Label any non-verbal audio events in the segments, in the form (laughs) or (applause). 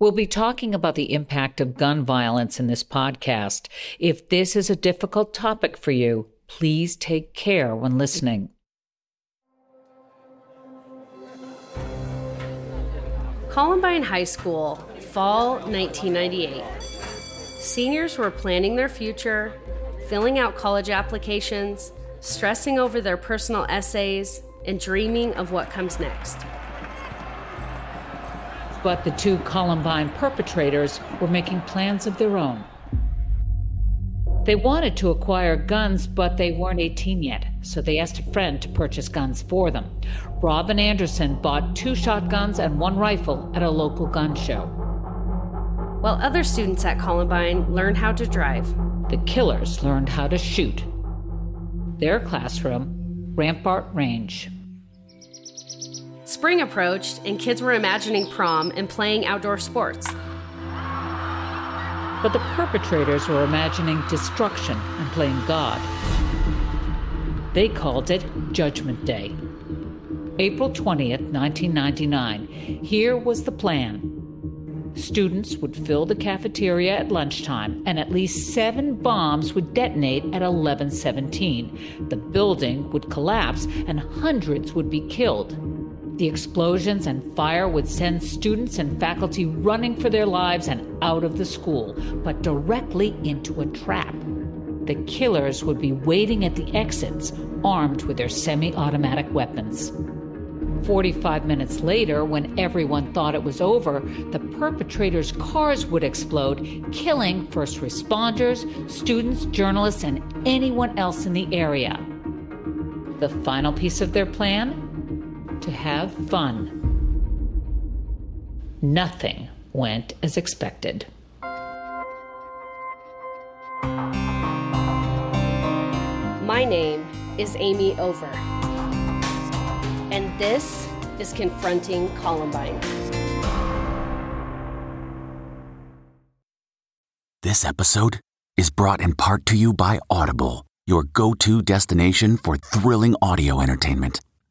We'll be talking about the impact of gun violence in this podcast. If this is a difficult topic for you, please take care when listening. Columbine High School, fall 1998. Seniors were planning their future, filling out college applications, stressing over their personal essays, and dreaming of what comes next but the two Columbine perpetrators were making plans of their own. They wanted to acquire guns, but they weren't 18 yet, so they asked a friend to purchase guns for them. Robyn Anderson bought two shotguns and one rifle at a local gun show. While other students at Columbine learned how to drive, the killers learned how to shoot. Their classroom, Rampart Range. Spring approached, and kids were imagining prom and playing outdoor sports. But the perpetrators were imagining destruction and playing God. They called it Judgment Day. April 20th, 1999. Here was the plan. Students would fill the cafeteria at lunchtime, and at least seven bombs would detonate at 11:17. The building would collapse, and hundreds would be killed. The explosions and fire would send students and faculty running for their lives and out of the school, but directly into a trap. The killers would be waiting at the exits, armed with their semi automatic weapons. 45 minutes later, when everyone thought it was over, the perpetrators' cars would explode, killing first responders, students, journalists, and anyone else in the area. The final piece of their plan? To have fun. Nothing went as expected. My name is Amy Over, and this is Confronting Columbine. This episode is brought in part to you by Audible, your go to destination for thrilling audio entertainment.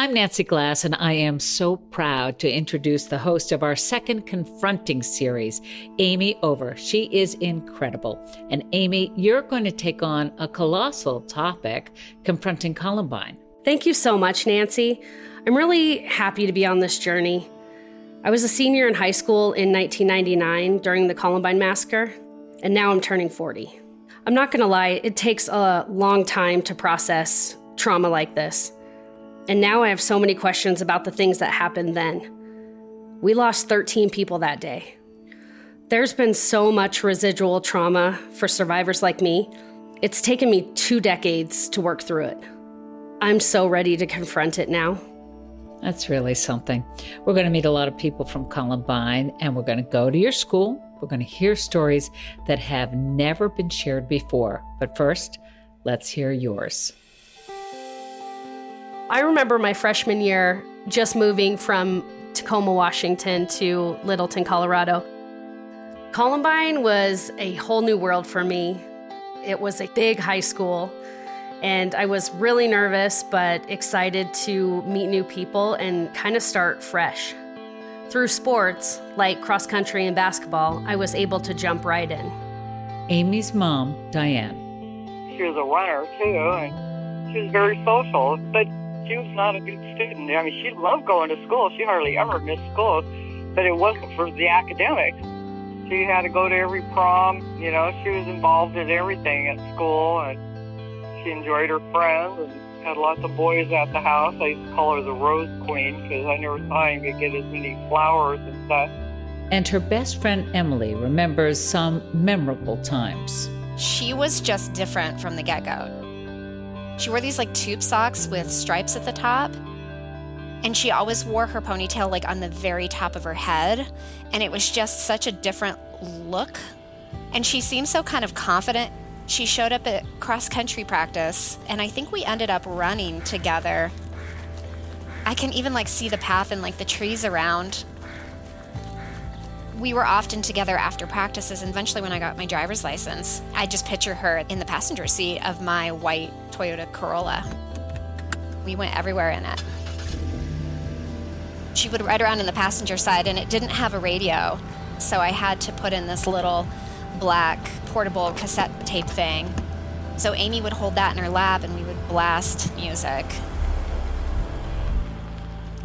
I'm Nancy Glass, and I am so proud to introduce the host of our second Confronting series, Amy Over. She is incredible. And Amy, you're going to take on a colossal topic confronting Columbine. Thank you so much, Nancy. I'm really happy to be on this journey. I was a senior in high school in 1999 during the Columbine Massacre, and now I'm turning 40. I'm not going to lie, it takes a long time to process trauma like this. And now I have so many questions about the things that happened then. We lost 13 people that day. There's been so much residual trauma for survivors like me. It's taken me two decades to work through it. I'm so ready to confront it now. That's really something. We're going to meet a lot of people from Columbine, and we're going to go to your school. We're going to hear stories that have never been shared before. But first, let's hear yours. I remember my freshman year just moving from Tacoma, Washington to Littleton, Colorado. Columbine was a whole new world for me. It was a big high school, and I was really nervous but excited to meet new people and kind of start fresh. Through sports like cross country and basketball, I was able to jump right in. Amy's mom, Diane. She was a runner too, and she was very social, but she was not a good student. I mean, she loved going to school. She hardly ever missed school, but it wasn't for the academics. She had to go to every prom. You know, she was involved in everything at school, and she enjoyed her friends. And Had lots of boys at the house. I used to call her the Rose Queen because I never thought I could get as many flowers and stuff. And her best friend Emily remembers some memorable times. She was just different from the get go. She wore these like tube socks with stripes at the top. And she always wore her ponytail like on the very top of her head. And it was just such a different look. And she seemed so kind of confident. She showed up at cross country practice, and I think we ended up running together. I can even like see the path and like the trees around. We were often together after practices, and eventually, when I got my driver's license, I just picture her in the passenger seat of my white Toyota Corolla. We went everywhere in it. She would ride around in the passenger side, and it didn't have a radio, so I had to put in this little black portable cassette tape thing. So Amy would hold that in her lap and we would blast music.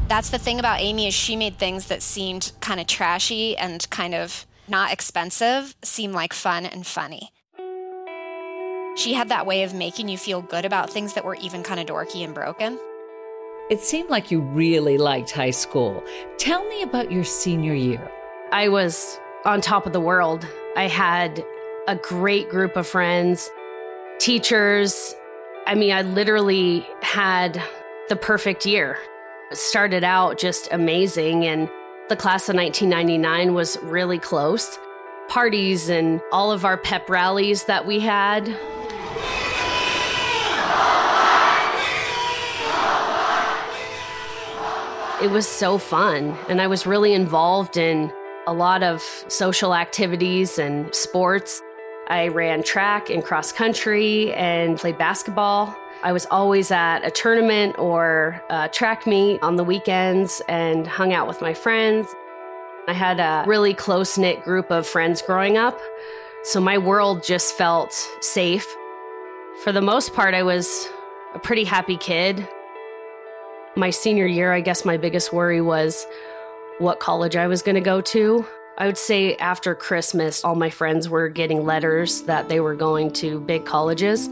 That's the thing about Amy is she made things that seemed kind of trashy and kind of not expensive seem like fun and funny. She had that way of making you feel good about things that were even kind of dorky and broken. It seemed like you really liked high school. Tell me about your senior year. I was on top of the world. I had a great group of friends, teachers. I mean, I literally had the perfect year. It started out just amazing, and the class of 1999 was really close. Parties and all of our pep rallies that we had. It was so fun, and I was really involved in a lot of social activities and sports. I ran track and cross country and played basketball. I was always at a tournament or a track meet on the weekends and hung out with my friends. I had a really close knit group of friends growing up, so my world just felt safe. For the most part, I was a pretty happy kid. My senior year, I guess my biggest worry was what college I was going to go to. I would say after Christmas, all my friends were getting letters that they were going to big colleges,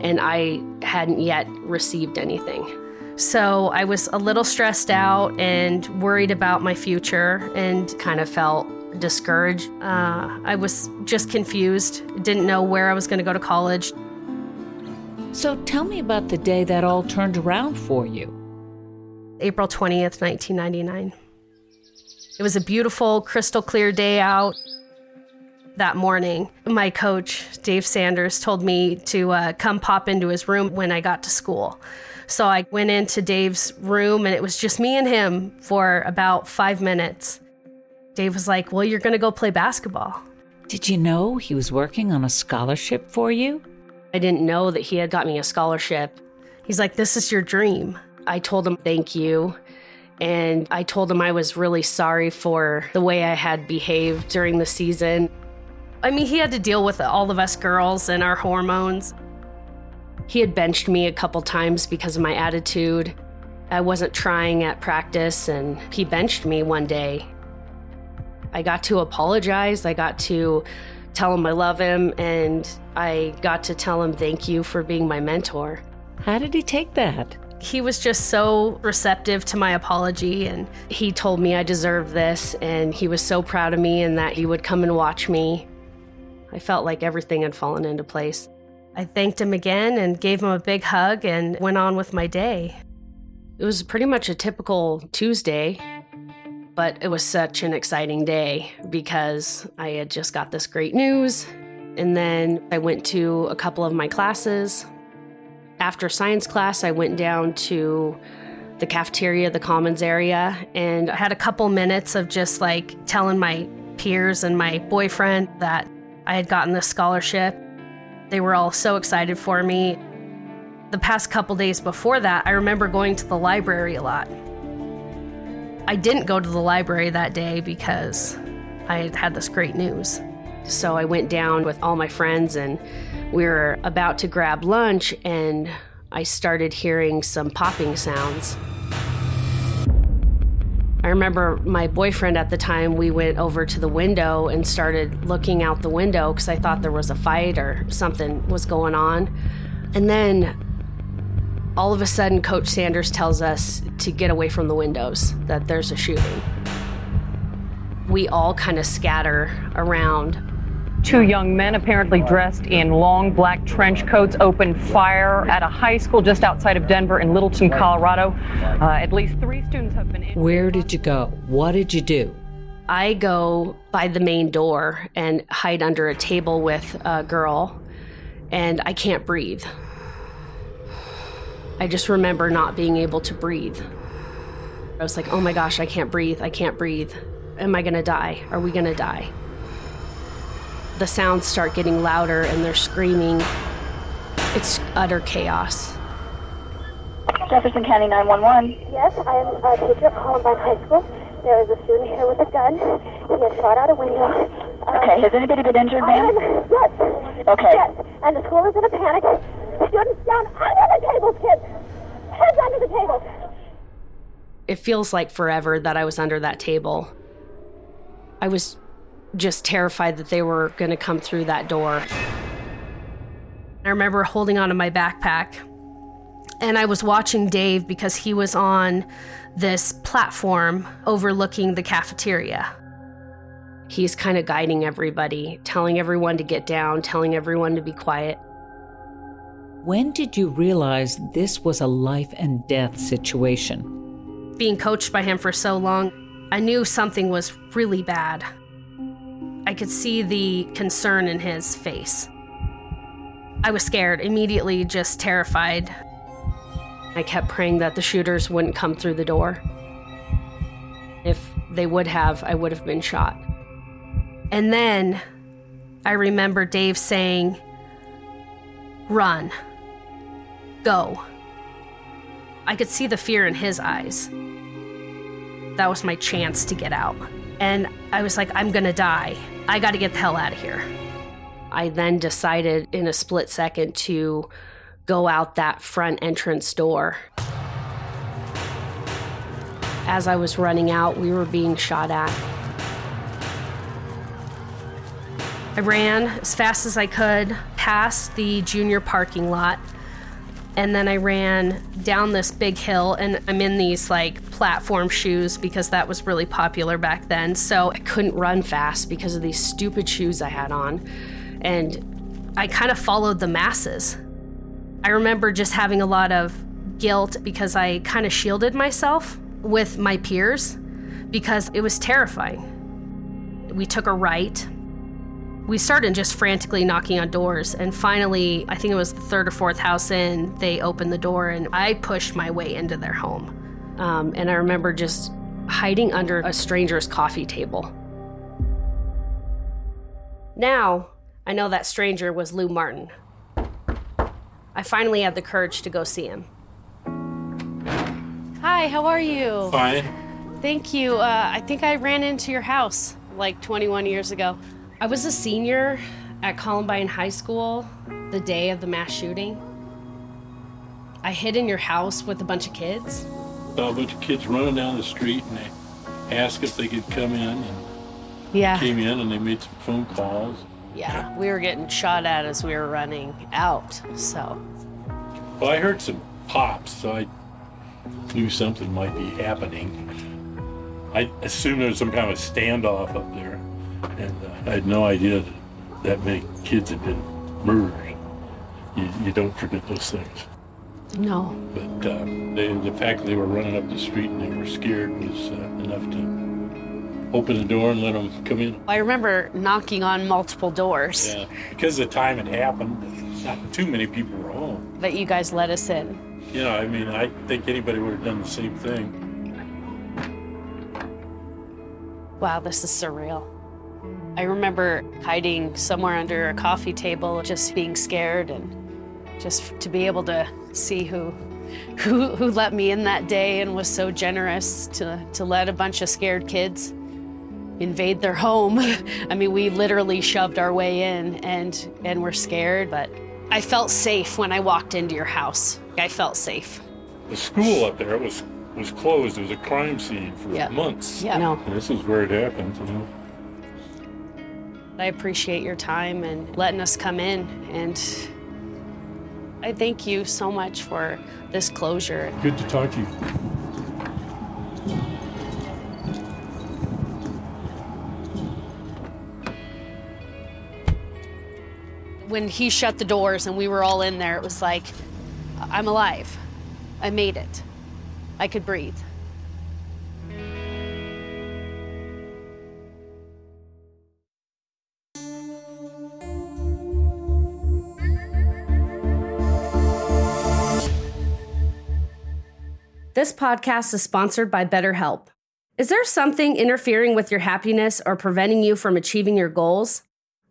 and I hadn't yet received anything. So I was a little stressed out and worried about my future and kind of felt discouraged. Uh, I was just confused, didn't know where I was going to go to college. So tell me about the day that all turned around for you. April 20th, 1999. It was a beautiful, crystal clear day out. That morning, my coach, Dave Sanders, told me to uh, come pop into his room when I got to school. So I went into Dave's room and it was just me and him for about five minutes. Dave was like, Well, you're going to go play basketball. Did you know he was working on a scholarship for you? I didn't know that he had got me a scholarship. He's like, This is your dream. I told him, Thank you. And I told him I was really sorry for the way I had behaved during the season. I mean, he had to deal with all of us girls and our hormones. He had benched me a couple times because of my attitude. I wasn't trying at practice, and he benched me one day. I got to apologize. I got to tell him I love him, and I got to tell him thank you for being my mentor. How did he take that? he was just so receptive to my apology and he told me I deserved this and he was so proud of me and that he would come and watch me. I felt like everything had fallen into place. I thanked him again and gave him a big hug and went on with my day. It was pretty much a typical Tuesday, but it was such an exciting day because I had just got this great news. And then I went to a couple of my classes after science class, I went down to the cafeteria, the commons area, and I had a couple minutes of just like telling my peers and my boyfriend that I had gotten this scholarship. They were all so excited for me. The past couple days before that, I remember going to the library a lot. I didn't go to the library that day because I had had this great news. So I went down with all my friends and we were about to grab lunch and I started hearing some popping sounds. I remember my boyfriend at the time, we went over to the window and started looking out the window because I thought there was a fight or something was going on. And then all of a sudden, Coach Sanders tells us to get away from the windows, that there's a shooting. We all kind of scatter around. Two young men, apparently dressed in long black trench coats, opened fire at a high school just outside of Denver in Littleton, Colorado. Uh, at least three students have been injured. Where did you go? What did you do? I go by the main door and hide under a table with a girl, and I can't breathe. I just remember not being able to breathe. I was like, oh my gosh, I can't breathe. I can't breathe. Am I gonna die? Are we gonna die? The sounds start getting louder and they're screaming. It's utter chaos. Jefferson County 911. Yes, I am a teacher at Columbine High School. There is a student here with a gun. He has shot out a window. Uh, Okay, has anybody been injured, ma'am? Yes. Okay. Yes, and the school is in a panic. Students down under the tables, kids. Kids under the tables. It feels like forever that I was under that table. I was just terrified that they were going to come through that door. I remember holding onto my backpack and I was watching Dave because he was on this platform overlooking the cafeteria. He's kind of guiding everybody, telling everyone to get down, telling everyone to be quiet. When did you realize this was a life and death situation? Being coached by him for so long, I knew something was really bad. I could see the concern in his face. I was scared, immediately just terrified. I kept praying that the shooters wouldn't come through the door. If they would have, I would have been shot. And then I remember Dave saying, Run. Go. I could see the fear in his eyes. That was my chance to get out. And I was like, I'm gonna die. I gotta get the hell out of here. I then decided in a split second to go out that front entrance door. As I was running out, we were being shot at. I ran as fast as I could past the junior parking lot. And then I ran down this big hill, and I'm in these like platform shoes because that was really popular back then. So I couldn't run fast because of these stupid shoes I had on. And I kind of followed the masses. I remember just having a lot of guilt because I kind of shielded myself with my peers because it was terrifying. We took a right. We started just frantically knocking on doors, and finally, I think it was the third or fourth house in, they opened the door, and I pushed my way into their home. Um, and I remember just hiding under a stranger's coffee table. Now, I know that stranger was Lou Martin. I finally had the courage to go see him. Hi, how are you? Fine. Thank you. Uh, I think I ran into your house like 21 years ago. I was a senior at Columbine High School the day of the mass shooting. I hid in your house with a bunch of kids. Saw a bunch of kids running down the street and they asked if they could come in and Yeah. came in and they made some phone calls. Yeah, we were getting shot at as we were running out. So, Well, I heard some pops, so I knew something might be happening. I assumed there was some kind of standoff up there, and uh, I had no idea that that many kids had been murdered. You, you don't forget those things. no. But uh, they, the fact that they were running up the street and they were scared was uh, enough to open the door and let them come in. I remember knocking on multiple doors, Yeah, because the time it happened, not too many people were home. but you guys let us in. You know, I mean, I think anybody would have done the same thing. Wow, this is surreal. I remember hiding somewhere under a coffee table, just being scared, and just to be able to see who, who, who let me in that day and was so generous to, to let a bunch of scared kids invade their home. (laughs) I mean, we literally shoved our way in and and were scared, but I felt safe when I walked into your house. I felt safe. The school up there was was closed. It was a crime scene for Yeah. months. Yeah. No. And this is where it happened. You know. I appreciate your time and letting us come in and I thank you so much for this closure. Good to talk to you. When he shut the doors and we were all in there, it was like, I'm alive. I made it. I could breathe. This podcast is sponsored by BetterHelp. Is there something interfering with your happiness or preventing you from achieving your goals?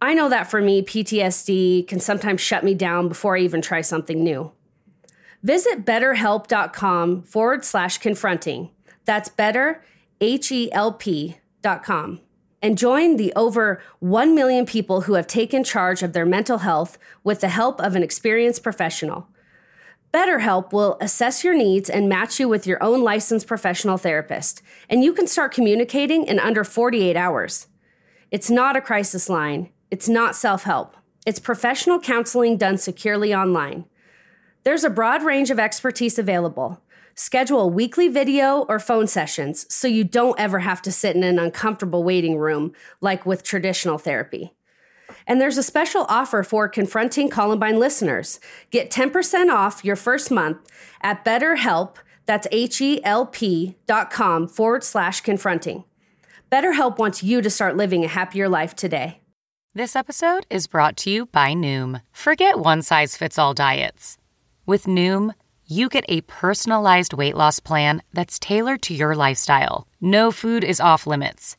I know that for me, PTSD can sometimes shut me down before I even try something new. Visit betterhelp.com forward slash confronting. That's better, H E L P.com. And join the over 1 million people who have taken charge of their mental health with the help of an experienced professional. BetterHelp will assess your needs and match you with your own licensed professional therapist, and you can start communicating in under 48 hours. It's not a crisis line, it's not self help, it's professional counseling done securely online. There's a broad range of expertise available. Schedule weekly video or phone sessions so you don't ever have to sit in an uncomfortable waiting room like with traditional therapy. And there's a special offer for Confronting Columbine listeners. Get 10% off your first month at BetterHelp, that's H-E-L-P dot com forward slash confronting. BetterHelp wants you to start living a happier life today. This episode is brought to you by Noom. Forget one size fits all diets. With Noom, you get a personalized weight loss plan that's tailored to your lifestyle. No food is off limits.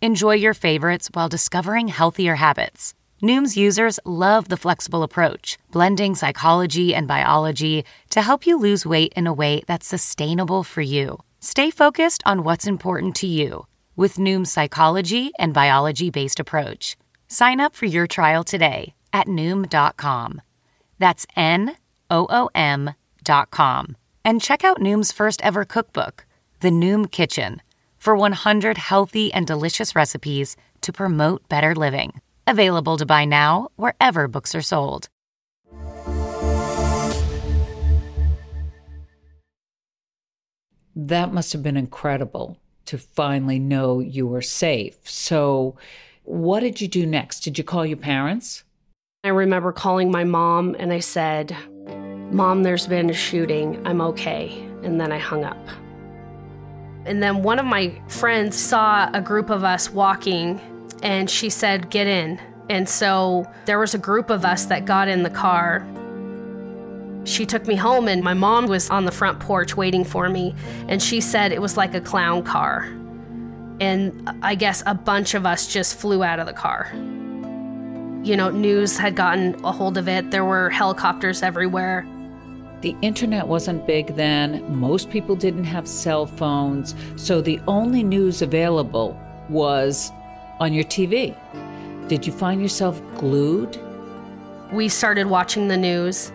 Enjoy your favorites while discovering healthier habits. Noom's users love the flexible approach, blending psychology and biology to help you lose weight in a way that's sustainable for you. Stay focused on what's important to you with Noom's psychology and biology based approach. Sign up for your trial today at Noom.com. That's N O O M.com. And check out Noom's first ever cookbook, The Noom Kitchen, for 100 healthy and delicious recipes to promote better living. Available to buy now wherever books are sold. That must have been incredible to finally know you were safe. So, what did you do next? Did you call your parents? I remember calling my mom and I said, Mom, there's been a shooting. I'm okay. And then I hung up. And then one of my friends saw a group of us walking and she said, Get in. And so there was a group of us that got in the car. She took me home, and my mom was on the front porch waiting for me. And she said it was like a clown car. And I guess a bunch of us just flew out of the car. You know, news had gotten a hold of it, there were helicopters everywhere. The internet wasn't big then. Most people didn't have cell phones. So the only news available was on your TV. Did you find yourself glued? We started watching the news.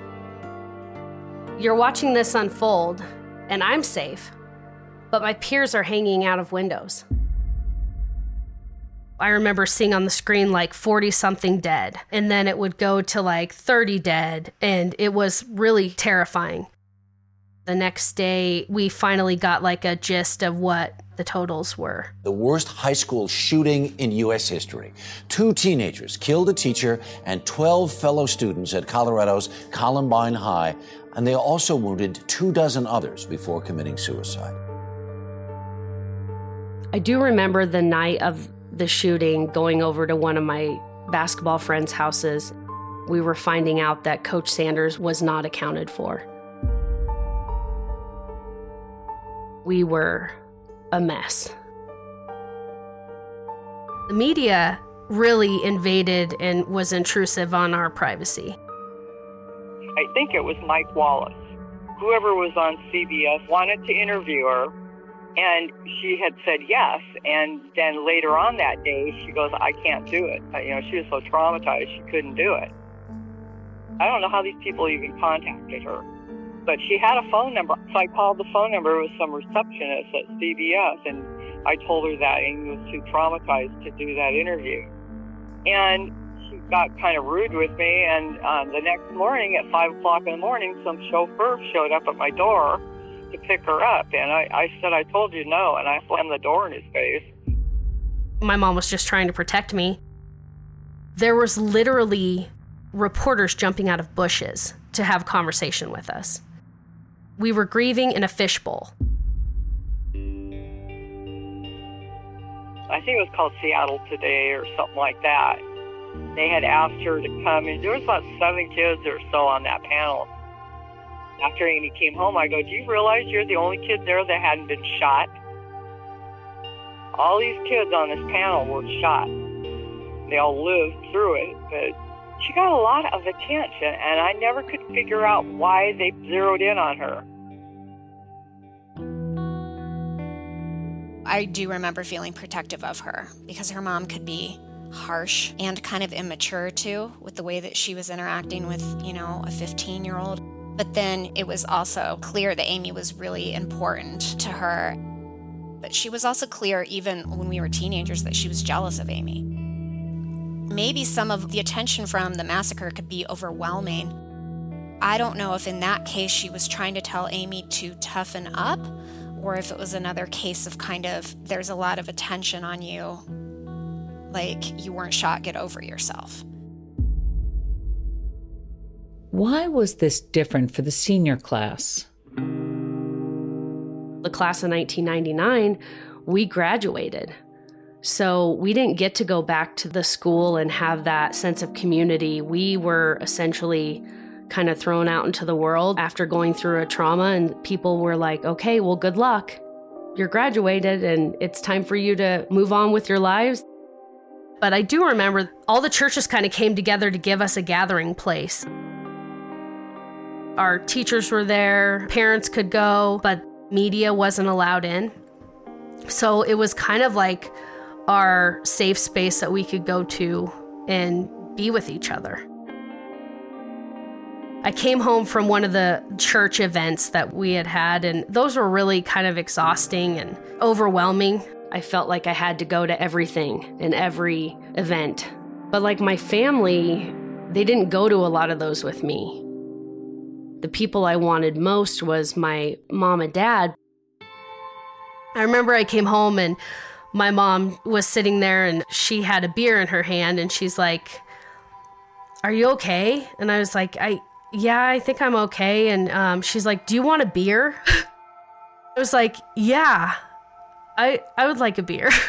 You're watching this unfold, and I'm safe, but my peers are hanging out of windows. I remember seeing on the screen like 40 something dead, and then it would go to like 30 dead, and it was really terrifying. The next day, we finally got like a gist of what the totals were. The worst high school shooting in U.S. history. Two teenagers killed a teacher and 12 fellow students at Colorado's Columbine High, and they also wounded two dozen others before committing suicide. I do remember the night of the shooting going over to one of my basketball friends' houses. We were finding out that Coach Sanders was not accounted for. We were a mess. The media really invaded and was intrusive on our privacy. I think it was Mike Wallace. Whoever was on CBS wanted to interview her, and she had said yes. And then later on that day, she goes, I can't do it. You know, she was so traumatized, she couldn't do it. I don't know how these people even contacted her. But she had a phone number. So I called the phone number. It was some receptionist at CBS. And I told her that Amy was too traumatized to do that interview. And she got kind of rude with me. And uh, the next morning at 5 o'clock in the morning, some chauffeur showed up at my door to pick her up. And I, I said, I told you no. And I slammed the door in his face. My mom was just trying to protect me. There was literally reporters jumping out of bushes to have conversation with us. We were grieving in a fishbowl. I think it was called Seattle Today or something like that. They had asked her to come, and there was about seven kids or so on that panel. After Amy came home, I go, Do you realize you're the only kid there that hadn't been shot? All these kids on this panel were shot. They all lived through it, but she got a lot of attention, and I never could figure out why they zeroed in on her. I do remember feeling protective of her because her mom could be harsh and kind of immature too with the way that she was interacting with, you know, a 15 year old. But then it was also clear that Amy was really important to her. But she was also clear, even when we were teenagers, that she was jealous of Amy. Maybe some of the attention from the massacre could be overwhelming. I don't know if in that case she was trying to tell Amy to toughen up or if it was another case of kind of there's a lot of attention on you, like you weren't shot, get over yourself. Why was this different for the senior class? The class of 1999, we graduated. So we didn't get to go back to the school and have that sense of community. We were essentially kind of thrown out into the world after going through a trauma, and people were like, okay, well, good luck. You're graduated, and it's time for you to move on with your lives. But I do remember all the churches kind of came together to give us a gathering place. Our teachers were there, parents could go, but media wasn't allowed in. So it was kind of like our safe space that we could go to and be with each other. I came home from one of the church events that we had had, and those were really kind of exhausting and overwhelming. I felt like I had to go to everything and every event. But like my family, they didn't go to a lot of those with me. The people I wanted most was my mom and dad. I remember I came home and my mom was sitting there and she had a beer in her hand and she's like, Are you okay? And I was like, I yeah, I think I'm okay. And um, she's like, Do you want a beer? (laughs) I was like, Yeah, I I would like a beer. (laughs)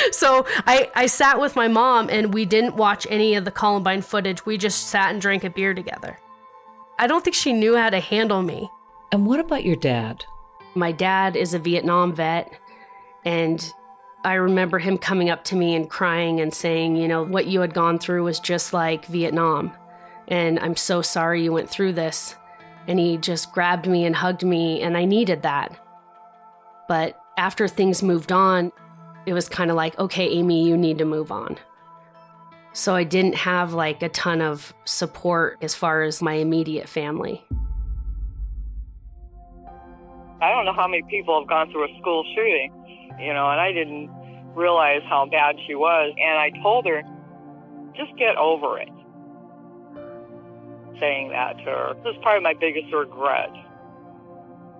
(laughs) so I I sat with my mom and we didn't watch any of the Columbine footage. We just sat and drank a beer together. I don't think she knew how to handle me. And what about your dad? My dad is a Vietnam vet, and I remember him coming up to me and crying and saying, You know, what you had gone through was just like Vietnam. And I'm so sorry you went through this. And he just grabbed me and hugged me, and I needed that. But after things moved on, it was kind of like, okay, Amy, you need to move on. So I didn't have like a ton of support as far as my immediate family. I don't know how many people have gone through a school shooting, you know, and I didn't realize how bad she was. And I told her, just get over it. Saying that to her. This is probably my biggest regret.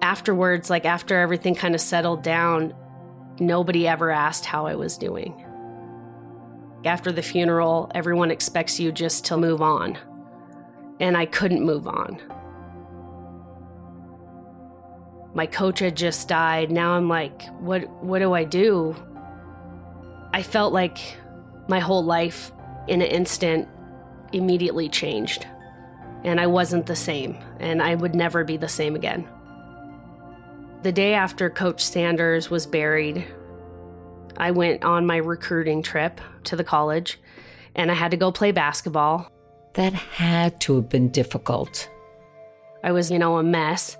Afterwards, like after everything kind of settled down, nobody ever asked how I was doing. After the funeral, everyone expects you just to move on. And I couldn't move on. My coach had just died. Now I'm like, what what do I do? I felt like my whole life in an instant immediately changed. And I wasn't the same, and I would never be the same again. The day after Coach Sanders was buried, I went on my recruiting trip to the college and I had to go play basketball. That had to have been difficult. I was, you know, a mess,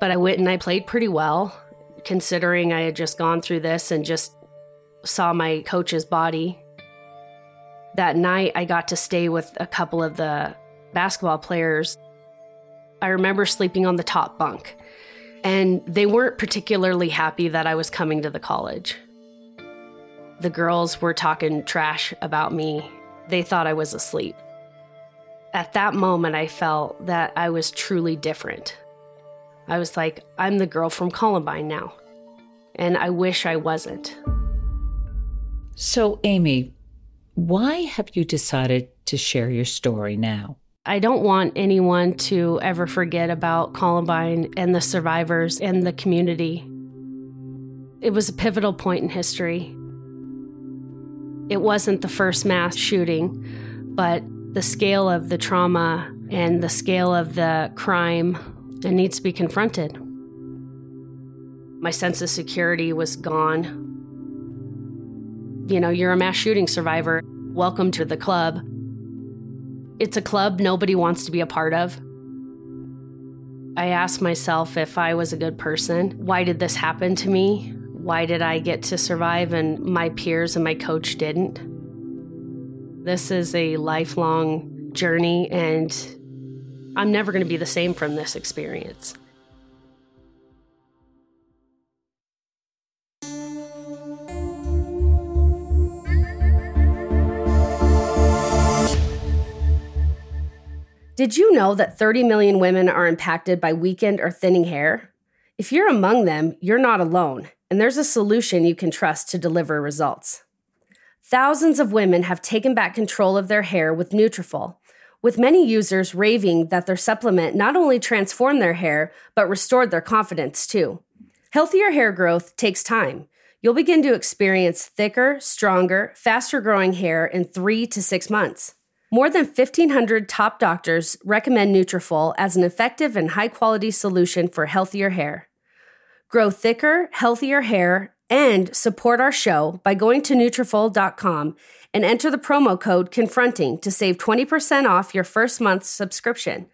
but I went and I played pretty well considering I had just gone through this and just saw my coach's body. That night, I got to stay with a couple of the basketball players. I remember sleeping on the top bunk, and they weren't particularly happy that I was coming to the college. The girls were talking trash about me they thought I was asleep. At that moment, I felt that I was truly different. I was like, I'm the girl from Columbine now. And I wish I wasn't. So, Amy, why have you decided to share your story now? I don't want anyone to ever forget about Columbine and the survivors and the community. It was a pivotal point in history. It wasn't the first mass shooting, but the scale of the trauma and the scale of the crime it needs to be confronted. My sense of security was gone. You know, you're a mass shooting survivor. Welcome to the club. It's a club nobody wants to be a part of. I asked myself if I was a good person. Why did this happen to me? Why did I get to survive and my peers and my coach didn't? This is a lifelong journey, and I'm never going to be the same from this experience. Did you know that 30 million women are impacted by weakened or thinning hair? If you're among them, you're not alone, and there's a solution you can trust to deliver results. Thousands of women have taken back control of their hair with Nutrafol, with many users raving that their supplement not only transformed their hair, but restored their confidence too. Healthier hair growth takes time. You'll begin to experience thicker, stronger, faster growing hair in three to six months. More than 1,500 top doctors recommend Nutrafol as an effective and high quality solution for healthier hair. Grow thicker, healthier hair and support our show by going to Nutrafol.com and enter the promo code CONFRONTING to save 20% off your first month's subscription.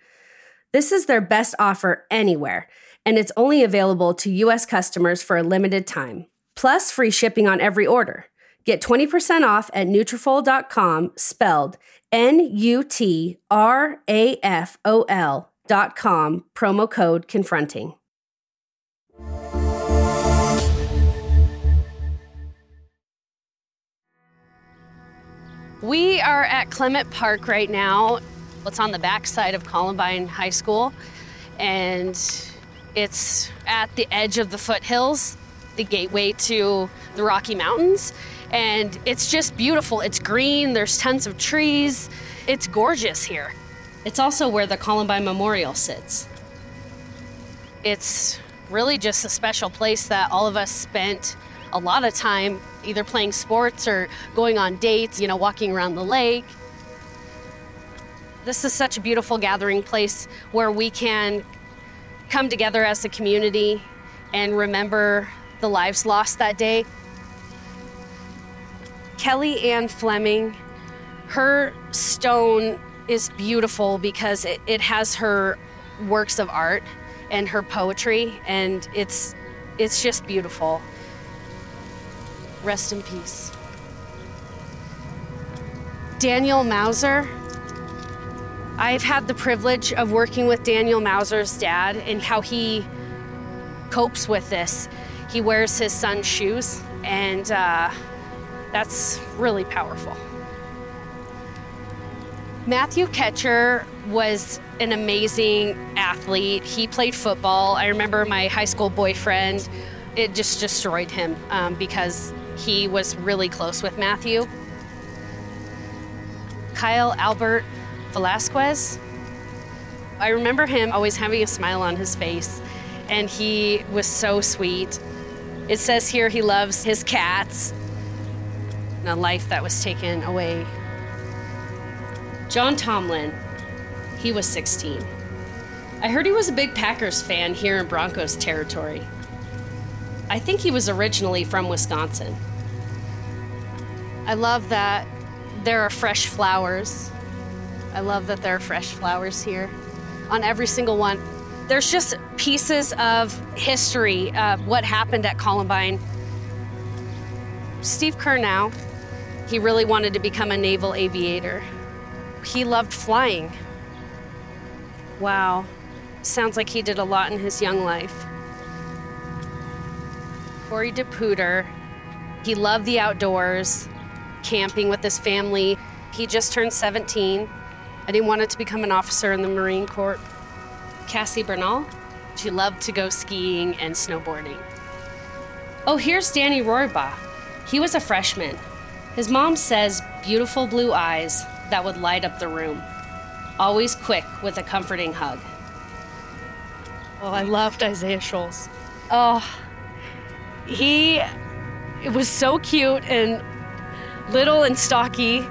This is their best offer anywhere, and it's only available to U.S. customers for a limited time, plus free shipping on every order. Get 20% off at Nutrafol.com, spelled N U T R A F O L dot com, promo code confronting. We are at Clement Park right now. It's on the backside of Columbine High School, and it's at the edge of the foothills, the gateway to the Rocky Mountains and it's just beautiful. It's green, there's tons of trees. It's gorgeous here. It's also where the Columbine Memorial sits. It's really just a special place that all of us spent a lot of time either playing sports or going on dates, you know, walking around the lake. This is such a beautiful gathering place where we can come together as a community and remember the lives lost that day Kelly Ann Fleming, her stone is beautiful because it, it has her works of art and her poetry, and it's it's just beautiful. Rest in peace. Daniel Mauser. I've had the privilege of working with Daniel Mauser's dad and how he copes with this. He wears his son's shoes, and uh, that's really powerful. Matthew Kechter was an amazing athlete. He played football. I remember my high school boyfriend, it just destroyed him um, because he was really close with Matthew. Kyle Albert Velasquez. I remember him always having a smile on his face, and he was so sweet. It says here he loves his cats a life that was taken away. John Tomlin, he was 16. I heard he was a big Packers fan here in Broncos territory. I think he was originally from Wisconsin. I love that there are fresh flowers. I love that there are fresh flowers here on every single one. There's just pieces of history of what happened at Columbine. Steve Curnow, he really wanted to become a naval aviator. He loved flying. Wow. Sounds like he did a lot in his young life. Corey DePooter, he loved the outdoors, camping with his family. He just turned 17, and he wanted to become an officer in the Marine Corps. Cassie Bernall, she loved to go skiing and snowboarding. Oh, here's Danny Rohrbough. He was a freshman. His mom says beautiful blue eyes that would light up the room. Always quick with a comforting hug. Oh, I loved Isaiah Shoels. Oh, he it was so cute and little and stocky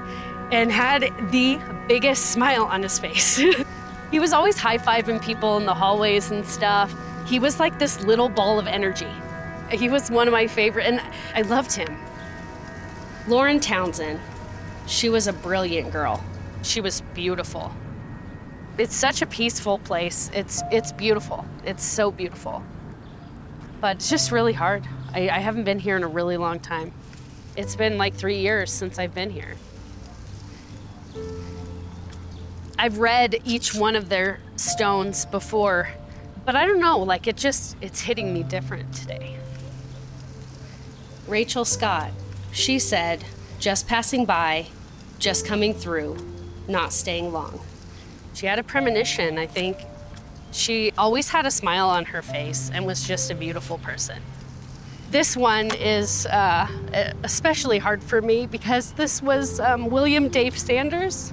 and had the biggest smile on his face. (laughs) he was always high fiving people in the hallways and stuff. He was like this little ball of energy. He was one of my favorite, and I loved him. Lauren Townsend, she was a brilliant girl. She was beautiful. It's such a peaceful place. It's it's beautiful. It's so beautiful. But it's just really hard. I, I haven't been here in a really long time. It's been like three years since I've been here. I've read each one of their stones before, but I don't know, like it just it's hitting me different today. Rachel Scott, she said, just passing by, just coming through, not staying long. She had a premonition, I think. She always had a smile on her face and was just a beautiful person. This one is uh, especially hard for me because this was um, William Dave Sanders,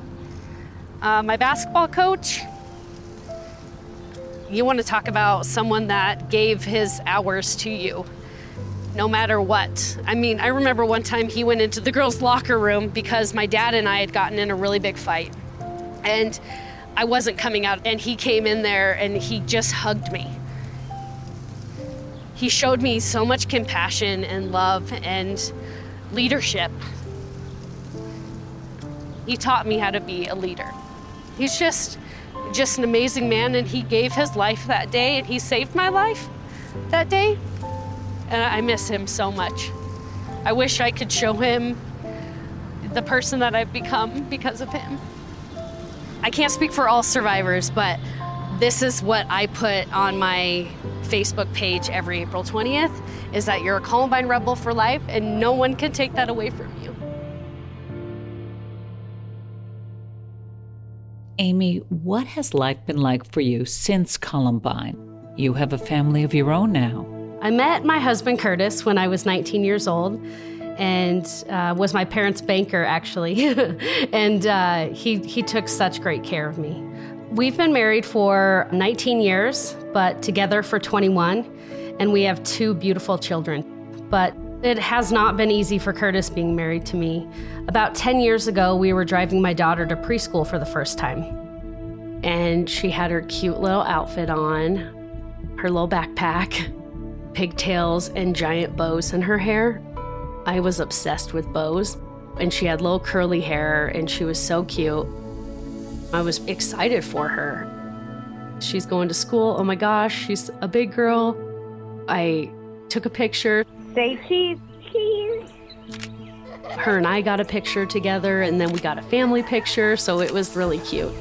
uh, my basketball coach. You want to talk about someone that gave his hours to you no matter what. I mean, I remember one time he went into the girls' locker room because my dad and I had gotten in a really big fight. And I wasn't coming out, and he came in there and he just hugged me. He showed me so much compassion and love and leadership. He taught me how to be a leader. He's just just an amazing man and he gave his life that day and he saved my life that day. And I miss him so much. I wish I could show him the person that I've become because of him. I can't speak for all survivors, but this is what I put on my Facebook page every April 20th is that you're a Columbine rebel for life and no one can take that away from you. Amy, what has life been like for you since Columbine? You have a family of your own now. I met my husband Curtis when I was 19 years old and uh, was my parents' banker actually, (laughs) and uh, he he took such great care of me. We've been married for 19 years, but together for 21, and we have two beautiful children. But it has not been easy for Curtis being married to me. About 10 years ago, we were driving my daughter to preschool for the first time. And she had her cute little outfit on, her little backpack, (laughs) pigtails, and giant bows in her hair. I was obsessed with bows, and she had little curly hair, and she was so cute. I was excited for her. She's going to school. Oh my gosh, she's a big girl. I took a picture. Say cheese, cheese. Her and I got a picture together, and then we got a family picture, so it was really cute.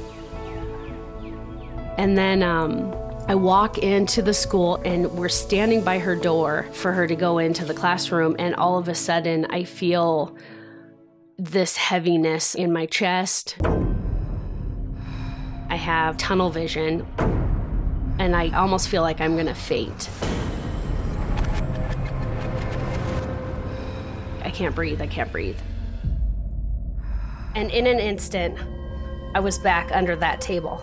And then um, I walk into the school and we're standing by her door for her to go into the classroom. And all of a sudden, I feel this heaviness in my chest. I have tunnel vision and I almost feel like I'm going to faint. I can't breathe. I can't breathe. And in an instant, I was back under that table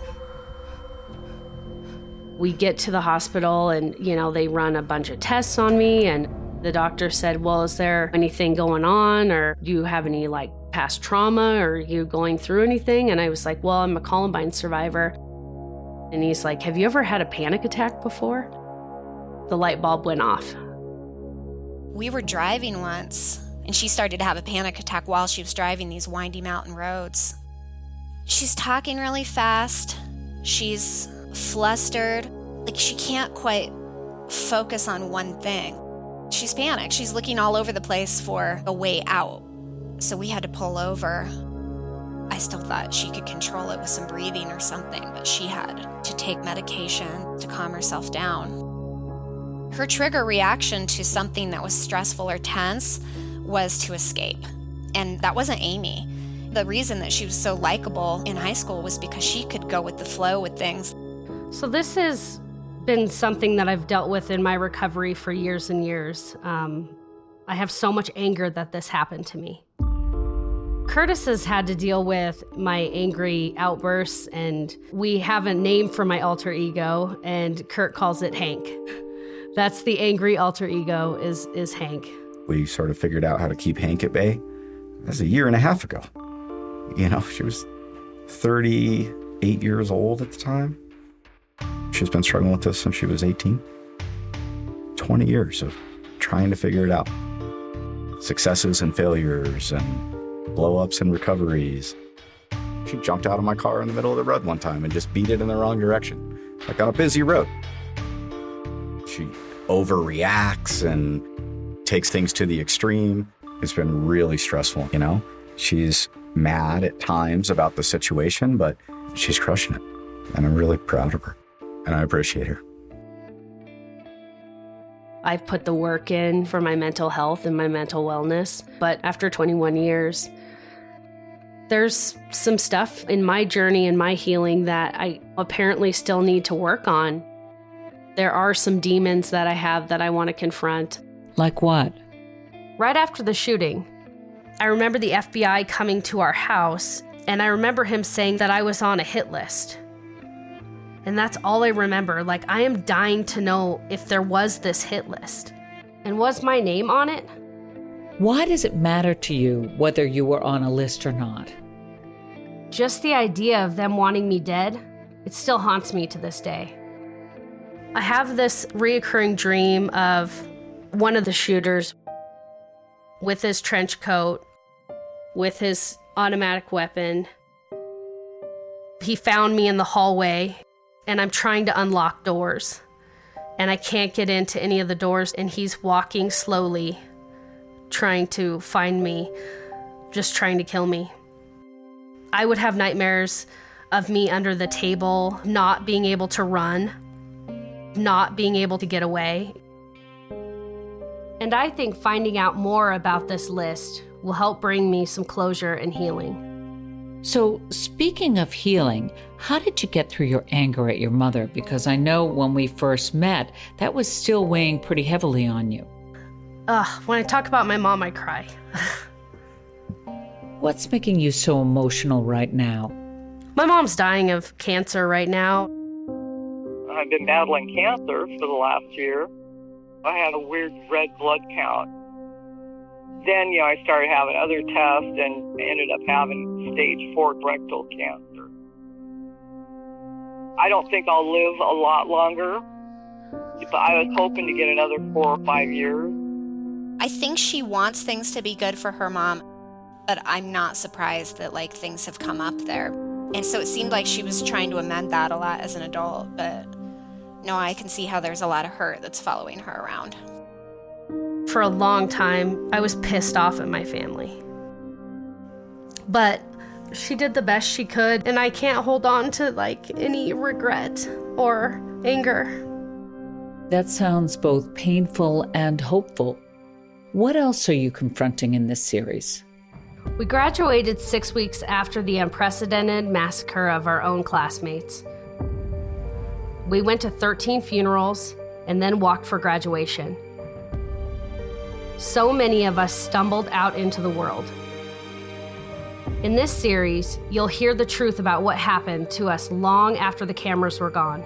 we get to the hospital and you know they run a bunch of tests on me and the doctor said well is there anything going on or do you have any like past trauma? Or are you going through anything? And i was like well i'm a columbine survivor. And he's like have you ever had a panic attack before? The light bulb went off. We were driving once and she started to have a panic attack while she was driving these windy mountain roads. She's talking really fast. She's flustered. Like she can't quite focus on one thing. She's panicked. She's looking all over the place for a way out. So we had to pull over. I still thought she could control it with some breathing or something, but she had to take medication to calm herself down. Her trigger reaction to something that was stressful or tense was to escape. And that wasn't Amy. The reason that she was so likable in high school was because she could go with the flow with things. So, this has been something that I've dealt with in my recovery for years and years. Um, I have so much anger that this happened to me. Curtis has had to deal with my angry outbursts, and we have a name for my alter ego, and Kurt calls it Hank. (laughs) That's the angry alter ego is is Hank. We sort of figured out how to keep Hank at bay. That's a year and a half ago. You know, she was 38 years old at the time. She's been struggling with this since she was 18. 20 years of trying to figure it out. Successes and failures and blow ups and recoveries. She jumped out of my car in the middle of the road one time and just beat it in the wrong direction, like on a busy road. She overreacts and takes things to the extreme. It's been really stressful, you know? She's mad at times about the situation, but she's crushing it. And I'm really proud of her. And I appreciate her. I've put the work in for my mental health and my mental wellness, but after 21 years, there's some stuff in my journey and my healing that I apparently still need to work on. There are some demons that I have that I want to confront. Like what? Right after the shooting, I remember the FBI coming to our house, and I remember him saying that I was on a hit list. And that's all I remember. Like, I am dying to know if there was this hit list. And was my name on it? Why does it matter to you whether you were on a list or not? Just the idea of them wanting me dead, it still haunts me to this day. I have this reoccurring dream of one of the shooters with his trench coat, with his automatic weapon. He found me in the hallway, and I'm trying to unlock doors. And I can't get into any of the doors, and he's walking slowly, trying to find me, just trying to kill me. I would have nightmares of me under the table, not being able to run, not being able to get away. And I think finding out more about this list will help bring me some closure and healing. So, speaking of healing, how did you get through your anger at your mother? Because I know when we first met, that was still weighing pretty heavily on you. Ugh, when I talk about my mom, I cry. (laughs) What's making you so emotional right now? My mom's dying of cancer right now. I've been battling cancer for the last year. I had a weird red blood count. Then, you know, I started having other tests and ended up having stage four rectal cancer. I don't think I'll live a lot longer, but I was hoping to get another four or five years. I think she wants things to be good for her mom, but I'm not surprised that like things have come up there. And so it seemed like she was trying to amend that a lot as an adult, but no, I can see how there's a lot of hurt that's following her around. For a long time, I was pissed off at my family. But she did the best she could, and I can't hold on to like any regret or anger. That sounds both painful and hopeful. What else are you confronting in this series? We graduated six weeks after the unprecedented massacre of our own classmates. We went to 13 funerals and then walked for graduation. So many of us stumbled out into the world. In this series, you'll hear the truth about what happened to us long after the cameras were gone.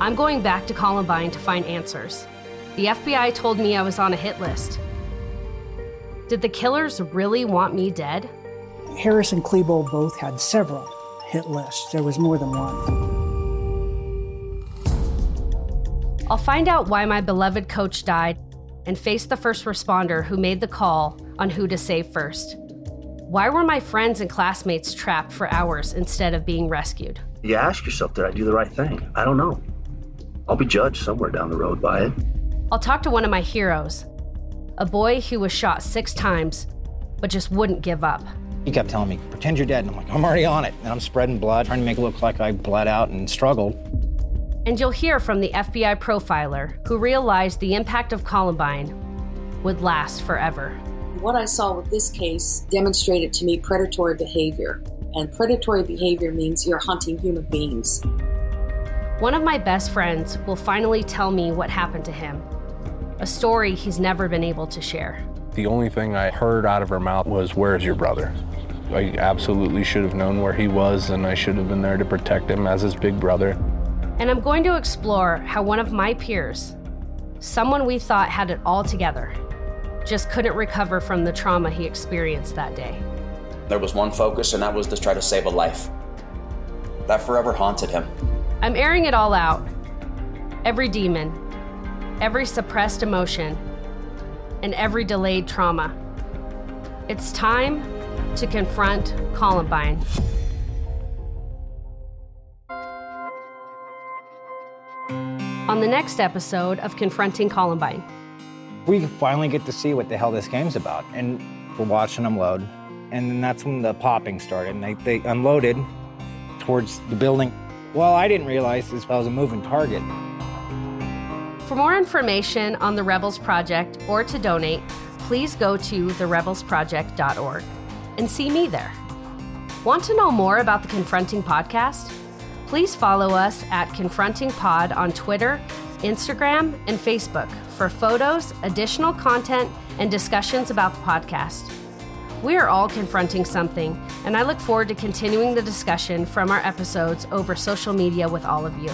I'm going back to Columbine to find answers. The FBI told me I was on a hit list. Did the killers really want me dead? Harris and Klebold both had several hit lists. There was more than one. I'll find out why my beloved coach died and faced the first responder who made the call on who to save first. Why were my friends and classmates trapped for hours instead of being rescued? You ask yourself, did I do the right thing? I don't know. I'll be judged somewhere down the road by it. I'll talk to one of my heroes, a boy who was shot six times but just wouldn't give up. He kept telling me, pretend you're dead. And I'm like, I'm already on it. And I'm spreading blood, trying to make it look like I bled out and struggled. And you'll hear from the FBI profiler who realized the impact of Columbine would last forever. What I saw with this case demonstrated to me predatory behavior. And predatory behavior means you're hunting human beings. One of my best friends will finally tell me what happened to him, a story he's never been able to share. The only thing I heard out of her mouth was, Where's your brother? I absolutely should have known where he was, and I should have been there to protect him as his big brother. And I'm going to explore how one of my peers, someone we thought had it all together, just couldn't recover from the trauma he experienced that day. There was one focus, and that was to try to save a life. That forever haunted him. I'm airing it all out every demon, every suppressed emotion and every delayed trauma. It's time to confront Columbine. On the next episode of Confronting Columbine, we finally get to see what the hell this game's about. And we're watching them load. And then that's when the popping started. And they, they unloaded towards the building. Well, I didn't realize this was a moving target. For more information on the Rebels Project or to donate, please go to therebelsproject.org and see me there. Want to know more about the Confronting Podcast? Please follow us at Confronting Pod on Twitter, Instagram, and Facebook for photos, additional content, and discussions about the podcast. We are all confronting something, and I look forward to continuing the discussion from our episodes over social media with all of you.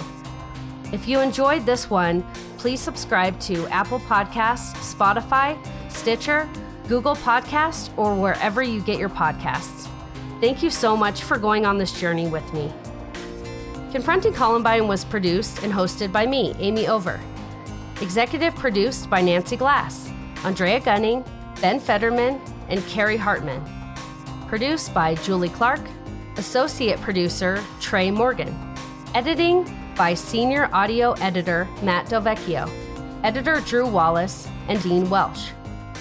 If you enjoyed this one, please subscribe to Apple Podcasts, Spotify, Stitcher, Google Podcasts, or wherever you get your podcasts. Thank you so much for going on this journey with me. Confronting Columbine was produced and hosted by me, Amy Over. Executive produced by Nancy Glass, Andrea Gunning, Ben Fetterman, and Carrie Hartman. Produced by Julie Clark, Associate Producer Trey Morgan. Editing by Senior Audio Editor Matt Delvecchio, Editor Drew Wallace, and Dean Welsh,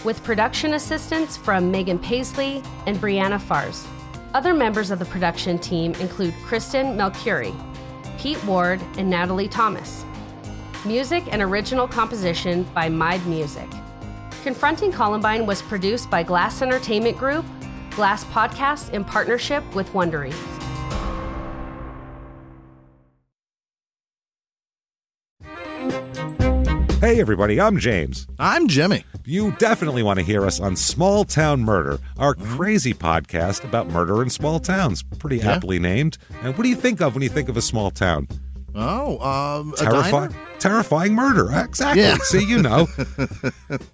with production assistance from Megan Paisley and Brianna Fars. Other members of the production team include Kristen Melcuri, Pete Ward, and Natalie Thomas. Music and original composition by Mide Music. Confronting Columbine was produced by Glass Entertainment Group, Glass Podcast in partnership with Wondery. Hey, everybody, I'm James. I'm Jimmy. You definitely want to hear us on Small Town Murder, our crazy podcast about murder in small towns. Pretty Yeah. aptly named. And what do you think of when you think of a small town? Oh, um, a Terrifying, diner? Terrifying murder. Uh, exactly. Yeah. See, you know. (laughs)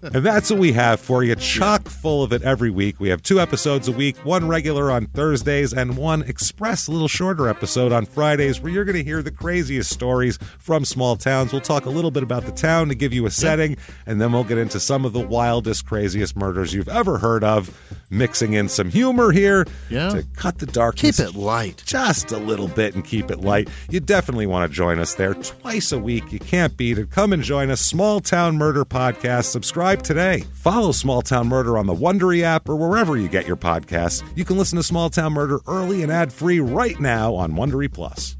and that's what we have for you, chock full of it every week. We have two episodes a week, one regular on Thursdays, and one express, little shorter episode on Fridays, where you're going to hear the craziest stories from small towns. We'll talk a little bit about the town to give you a setting, and then we'll get into some of the wildest, craziest murders you've ever heard of, mixing in some humor here Yeah. to cut the darkness. Keep it light. Just a little bit and keep it light. You definitely want to join us there twice a week. You can't beat it. Come and join us. Small Town Murder Podcast. Subscribe today. Follow Small Town Murder on the Wondery app or wherever you get your podcasts. You can listen to Small Town Murder early and ad free right now on Wondery Plus.